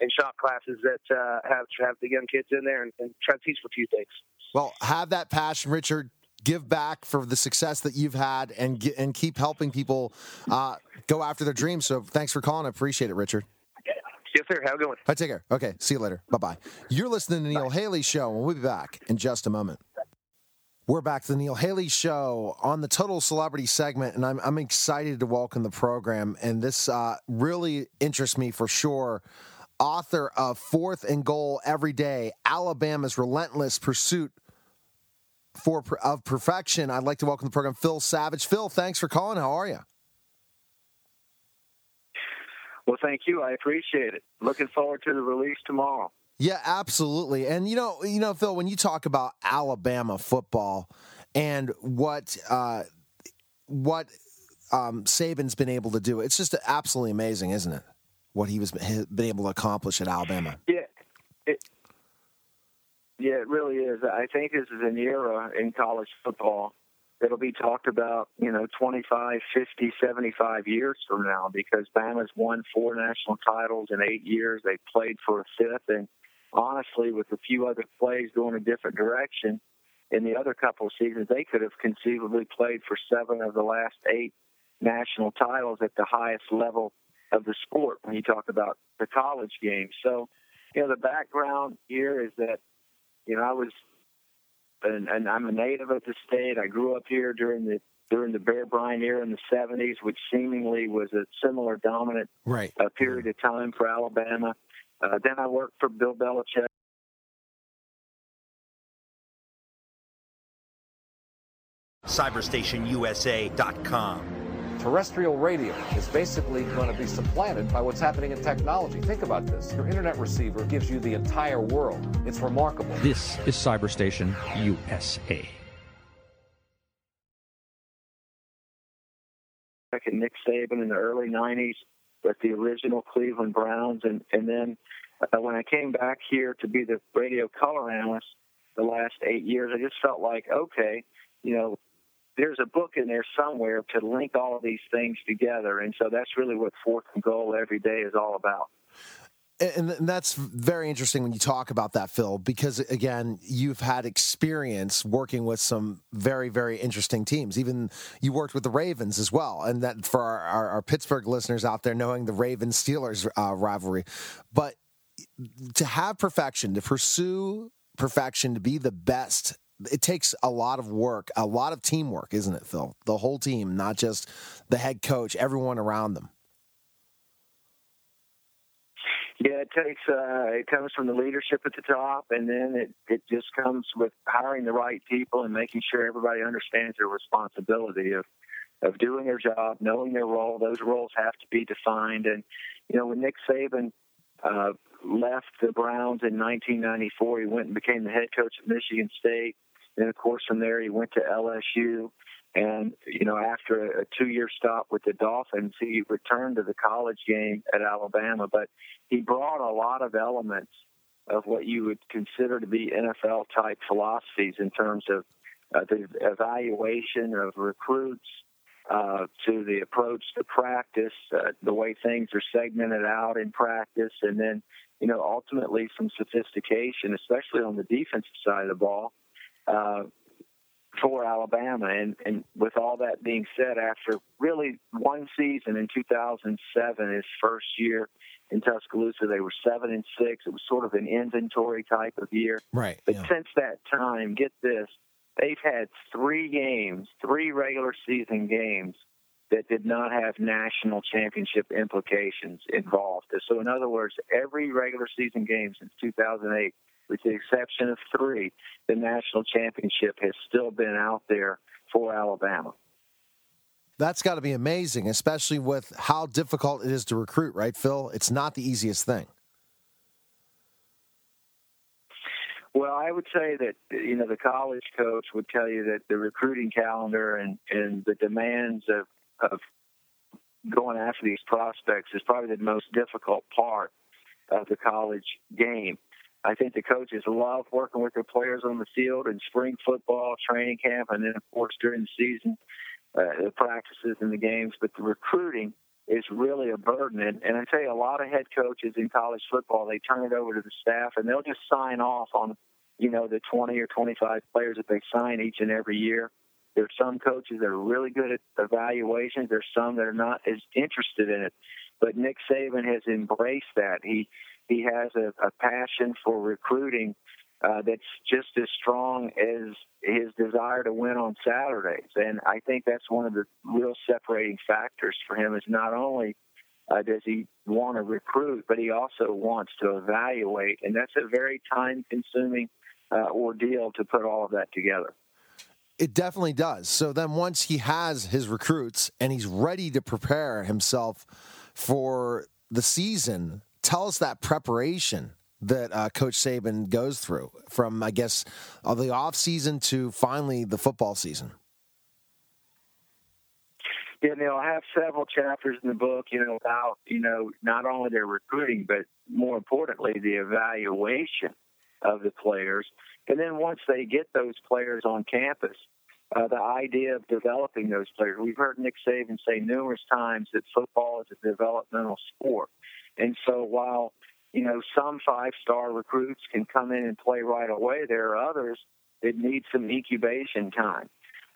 and shop classes that have have the young kids in there and, and try to teach them a few things. Well, have that passion, Richard. Give back for the success that you've had, and and keep helping people go after their dreams. So, thanks for calling. I appreciate it, Richard. Yes, sir. Have a good one. I take care. Okay. See you later. Bye bye. You're listening to the Neil Bye. Haley Show, and we'll be back in just a moment. We're back to the Neil Haley Show on the Total Celebrity segment, and I'm, I'm excited to welcome the program. And this uh, really interests me for sure. Author of Fourth and Goal Every Day, Alabama's Relentless Pursuit for of Perfection. I'd like to welcome the program Phil Savage. Phil, thanks for calling. How are you? Well, thank you. I appreciate it. Looking forward to the release tomorrow. Yeah, absolutely. And you know, you know, Phil, when you talk about Alabama football and what uh, what um, Saban's been able to do, it's just absolutely amazing, isn't it? What he was been able to accomplish at Alabama. Yeah, it, yeah, it really is. I think this is an era in college football that'll be talked about, you know, 25, 50, 75 years from now because Bama's won four national titles in eight years. They played for a fifth. And honestly, with a few other plays going a different direction in the other couple of seasons, they could have conceivably played for seven of the last eight national titles at the highest level of the sport when you talk about the college game. So, you know, the background here is that, you know, I was and, and I'm a native of the state. I grew up here during the during the Bear Bryant era in the 70s, which seemingly was a similar dominant right. uh, period of time for Alabama. Uh, then I worked for Bill Belichick. CyberstationUSA.com terrestrial radio is basically going to be supplanted by what's happening in technology. Think about this. Your internet receiver gives you the entire world. It's remarkable. This is Cyberstation USA. Back in Nick Saban in the early 90s with the original Cleveland Browns. And, and then uh, when I came back here to be the radio color analyst the last eight years, I just felt like, okay, you know, there's a book in there somewhere to link all these things together. And so that's really what Fourth and Goal every day is all about. And that's very interesting when you talk about that, Phil, because again, you've had experience working with some very, very interesting teams. Even you worked with the Ravens as well. And that for our, our, our Pittsburgh listeners out there, knowing the Ravens Steelers uh, rivalry. But to have perfection, to pursue perfection, to be the best it takes a lot of work, a lot of teamwork, isn't it, Phil? The whole team, not just the head coach, everyone around them. Yeah, it takes uh, it comes from the leadership at the top, and then it it just comes with hiring the right people and making sure everybody understands their responsibility of of doing their job, knowing their role. Those roles have to be defined, and you know when Nick Saban uh, left the Browns in 1994, he went and became the head coach of Michigan State. Then, of course, from there he went to LSU. And, you know, after a two year stop with the Dolphins, he returned to the college game at Alabama. But he brought a lot of elements of what you would consider to be NFL type philosophies in terms of uh, the evaluation of recruits, uh, to the approach to practice, uh, the way things are segmented out in practice, and then, you know, ultimately some sophistication, especially on the defensive side of the ball, uh, for Alabama. And, and with all that being said, after really one season in 2007, his first year in Tuscaloosa, they were seven and six. It was sort of an inventory type of year. Right. But yeah. since that time, get this, they've had three games, three regular season games that did not have national championship implications involved. So, in other words, every regular season game since 2008 with the exception of three, the national championship has still been out there for Alabama. That's got to be amazing, especially with how difficult it is to recruit, right, Phil? It's not the easiest thing. Well, I would say that you know the college coach would tell you that the recruiting calendar and and the demands of of going after these prospects is probably the most difficult part of the college game. I think the coaches love working with their players on the field in spring football, training camp, and then of course during the season, uh, the practices and the games. But the recruiting is really a burden. And, and I tell you, a lot of head coaches in college football, they turn it over to the staff and they'll just sign off on, you know, the 20 or 25 players that they sign each and every year. There's some coaches that are really good at evaluations. There's some that are not as interested in it. But Nick Saban has embraced that. He he has a, a passion for recruiting uh, that's just as strong as his desire to win on Saturdays. And I think that's one of the real separating factors for him is not only uh, does he want to recruit, but he also wants to evaluate. And that's a very time consuming uh, ordeal to put all of that together. It definitely does. So then once he has his recruits and he's ready to prepare himself for the season, tell us that preparation that uh, Coach Saban goes through from, I guess, uh, the off season to finally the football season. Yeah, Neil, I have several chapters in the book, you know, about, you know, not only their recruiting, but more importantly, the evaluation of the players. And then once they get those players on campus, uh, the idea of developing those players. We've heard Nick Saban say numerous times that football is a developmental sport. And so while you know, some five star recruits can come in and play right away. There are others that need some incubation time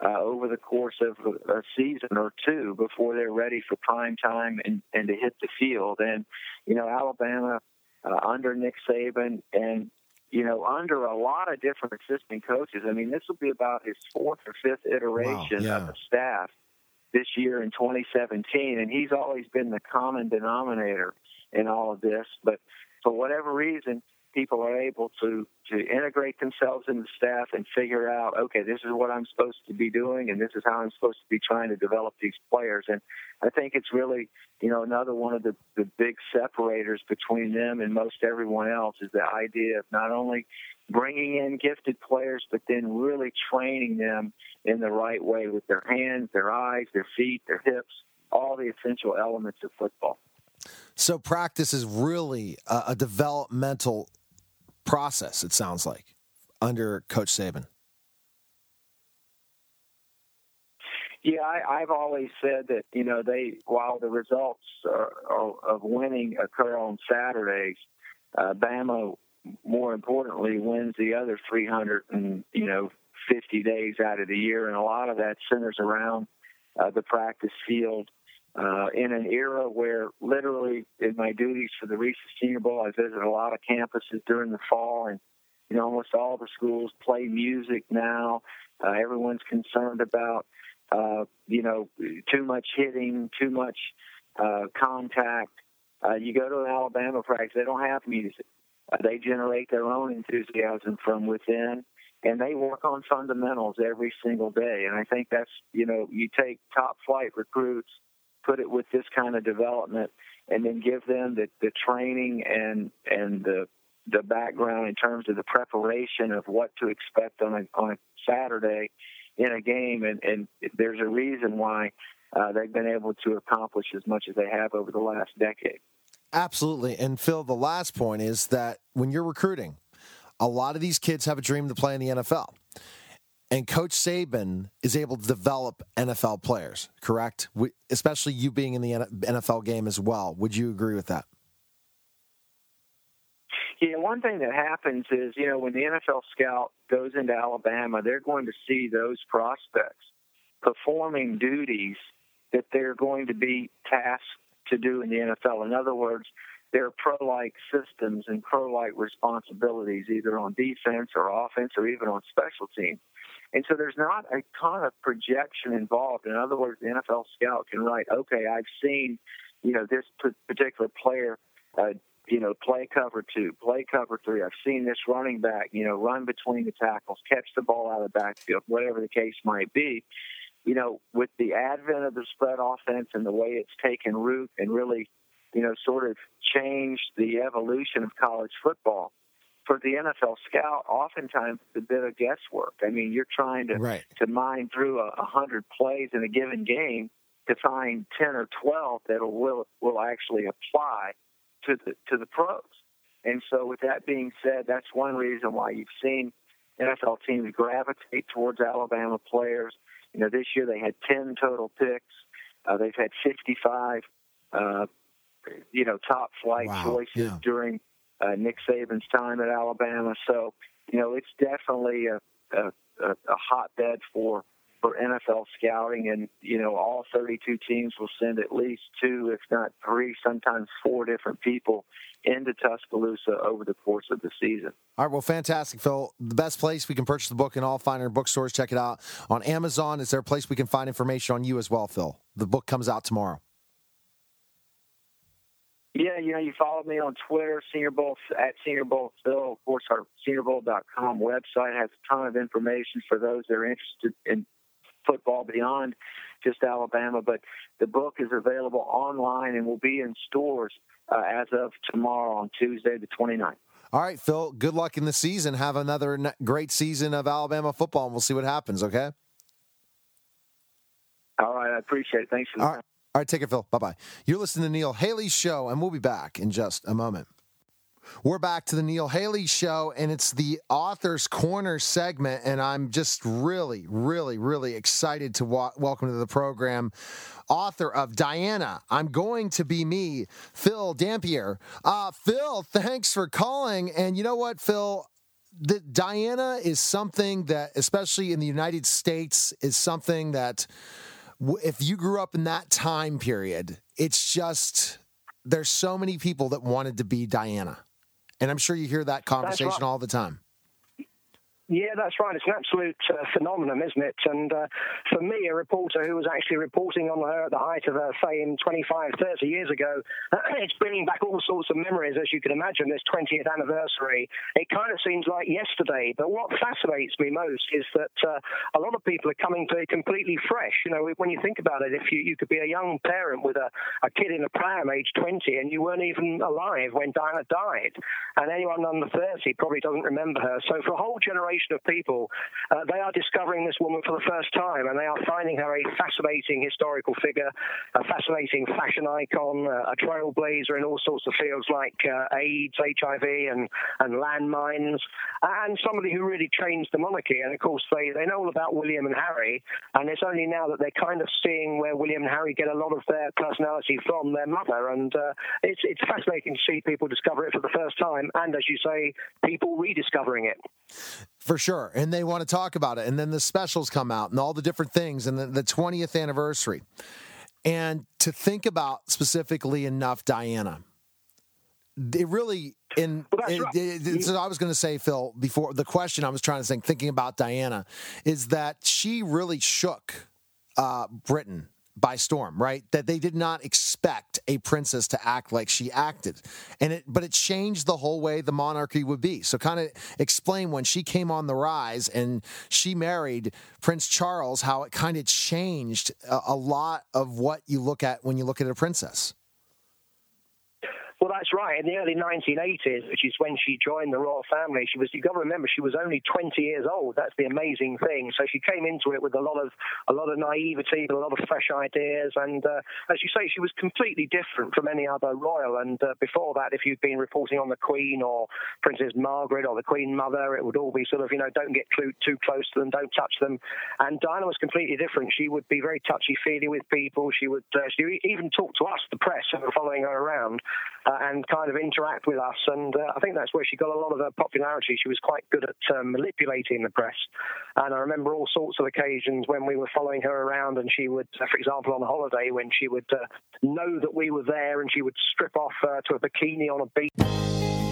uh, over the course of a, season or two before they're ready for prime time and, and to hit the field. And, you know, Alabama uh, under Nick Saban and, you know, under a lot of different assistant coaches. I mean, this will be about his fourth or fifth iteration wow, yeah. of the staff this year in 2017, and he's always been the common denominator in all of this. But for whatever reason, people are able to to integrate themselves in the staff and figure out, okay, this is what I'm supposed to be doing, and this is how I'm supposed to be trying to develop these players. And I think it's really, you know, another one of the the big separators between them and most everyone else is the idea of not only bringing in gifted players, but then really training them in the right way with their hands, their eyes, their feet, their hips, all the essential elements of football. So practice is really a, a developmental process. It sounds like under Coach Saban. Yeah, I, I've always said that you know they while the results are, are, of winning occur on Saturdays, uh, Bama more importantly wins the other 300 and you know 50 days out of the year, and a lot of that centers around uh, the practice field uh, in an era where literally in my duties for the Reese's Senior Bowl, I visit a lot of campuses during the fall, and you know almost all the schools play music now. Uh, everyone's concerned about uh, you know too much hitting, too much uh, contact. Uh, you go to an Alabama practice, they don't have music. Uh, they generate their own enthusiasm from within and they work on fundamentals every single day. And I think that's, you know, you take top flight recruits put it with this kind of development, and then give them the, the training and and the the background in terms of the preparation of what to expect on a on a Saturday in a game, and and there's a reason why uh, they've been able to accomplish as much as they have over the last decade. Absolutely, and Phil, the last point is that when you're recruiting, a lot of these kids have a dream to play in the NFL. And Coach Saban is able to develop NFL players, correct? Especially you being in the NFL game as well. Would you agree with that? Yeah, one thing that happens is, you know, when the NFL scout goes into Alabama, they're going to see those prospects performing duties that they're going to be tasked to do in the NFL. In other words, they're pro like systems and pro like responsibilities, either on defense or offense or even on special teams. And so there's not a ton of projection involved. In other words, the NFL scout can write, okay, I've seen, you know, this particular player, uh, you know, play cover two, play cover three. I've seen this running back, you know, run between the tackles, catch the ball out of the backfield, whatever the case might be. You know, with the advent of the spread offense and the way it's taken root and really, you know, sort of changed the evolution of college football for the NFL scout, oftentimes it's a bit of guesswork. I mean, you're trying to right. to mine through a, a hundred plays in a given game to find ten or twelve that will will actually apply to the to the pros. And so, with that being said, that's one reason why you've seen NFL teams gravitate towards Alabama players. You know, this year they had 10 total picks. Uh, they've had 55, uh, you know, top flight Wow, choices yeah. during uh, Nick Saban's time at Alabama. So, you know, it's definitely a, a, a, hotbed for for NFL scouting, and you know, all 32 teams will send at least two, if not three, sometimes four different people into Tuscaloosa over the course of the season. All right, well, fantastic, Phil. The best place we can purchase the book in all finer bookstores. Check it out on Amazon. Is there a place we can find information on you as well, Phil? The book comes out tomorrow. Yeah, you know, you follow me on Twitter, Senior Bowl at Senior Bowl Phil. Of course, our SeniorBowl.com website has a ton of information for those that are interested in football beyond just Alabama. But the book is available online and will be in stores uh, as of tomorrow on Tuesday, the 29th. All right, Phil, good luck in the season. Have another great season of Alabama football, and we'll see what happens, okay? All right, I appreciate it. Thanks for the All time. right, all right take it, Phil. Bye bye. You're listening to Neil Haley's show, and we'll be back in just a moment. We're back to the Neil Haley show, and it's the Author's Corner segment. And I'm just really, really, really excited to wa- welcome to the program author of Diana. I'm going to be me, Phil Dampier. Uh, Phil, thanks for calling. And you know what, Phil? The Diana is something that, especially in the United States, is something that if you grew up in that time period, it's just there's so many people that wanted to be Diana. And I'm sure you hear that conversation right. all the time. Yeah, that's right. It's an absolute uh, phenomenon, isn't it? And uh, for me, a reporter who was actually reporting on her at the height of her fame 25, 30 years ago, it's bringing back all sorts of memories, as you can imagine, this 20th anniversary. It kind of seems like yesterday. But what fascinates me most is that uh, a lot of people are coming to it completely fresh. You know, when you think about it, if you, you could be a young parent with a, a kid in a pram age 20 and you weren't even alive when Diana died, and anyone under 30 probably doesn't remember her. So for a whole generation of people, uh, they are discovering this woman for the first time, and they are finding her a fascinating historical figure, a fascinating fashion icon, uh, a trailblazer in all sorts of fields like uh, AIDS, HIV, and, and landmines, and somebody who really changed the monarchy. And of course, they, they know all about William and Harry, and it's only now that they're kind of seeing where William and Harry get a lot of their personality from their mother. And uh, it's, it's fascinating to see people discover it for the first time, and as you say, people rediscovering it. For sure. And they want to talk about it. And then the specials come out and all the different things and the, the 20th anniversary. And to think about specifically enough Diana, it really in it, it- it- so I was going to say Phil before the question I was trying to think thinking about Diana is that she really shook uh, Britain by storm, right? That they did not expect a princess to act like she acted, and it but it changed the whole way the monarchy would be. So, kind of explain when she came on the rise and she married Prince Charles, how it kind of changed a, a lot of what you look at when you look at a princess. Well, that's right. In the early 1980s, which is when she joined the royal family, she was. you've got to remember, she was only 20 years old. That's the amazing thing. So she came into it with a lot of a lot of naivety, but a lot of fresh ideas. And uh, as you say, she was completely different from any other royal. And uh, before that, if you'd been reporting on the Queen or Princess Margaret or the Queen Mother, it would all be sort of you know don't get too too close to them, don't touch them. And Diana was completely different. She would be very touchy feely with people. She would uh, she even talk to us, the press, who were following her around uh, and kind of interact with us. And uh, I think that's where she got a lot of her popularity. She was quite good at um, manipulating the press. And I remember all sorts of occasions when we were following her around, and she would, uh, for example, on a holiday, when she would uh, know that we were there and she would strip off uh, to a bikini on a beach.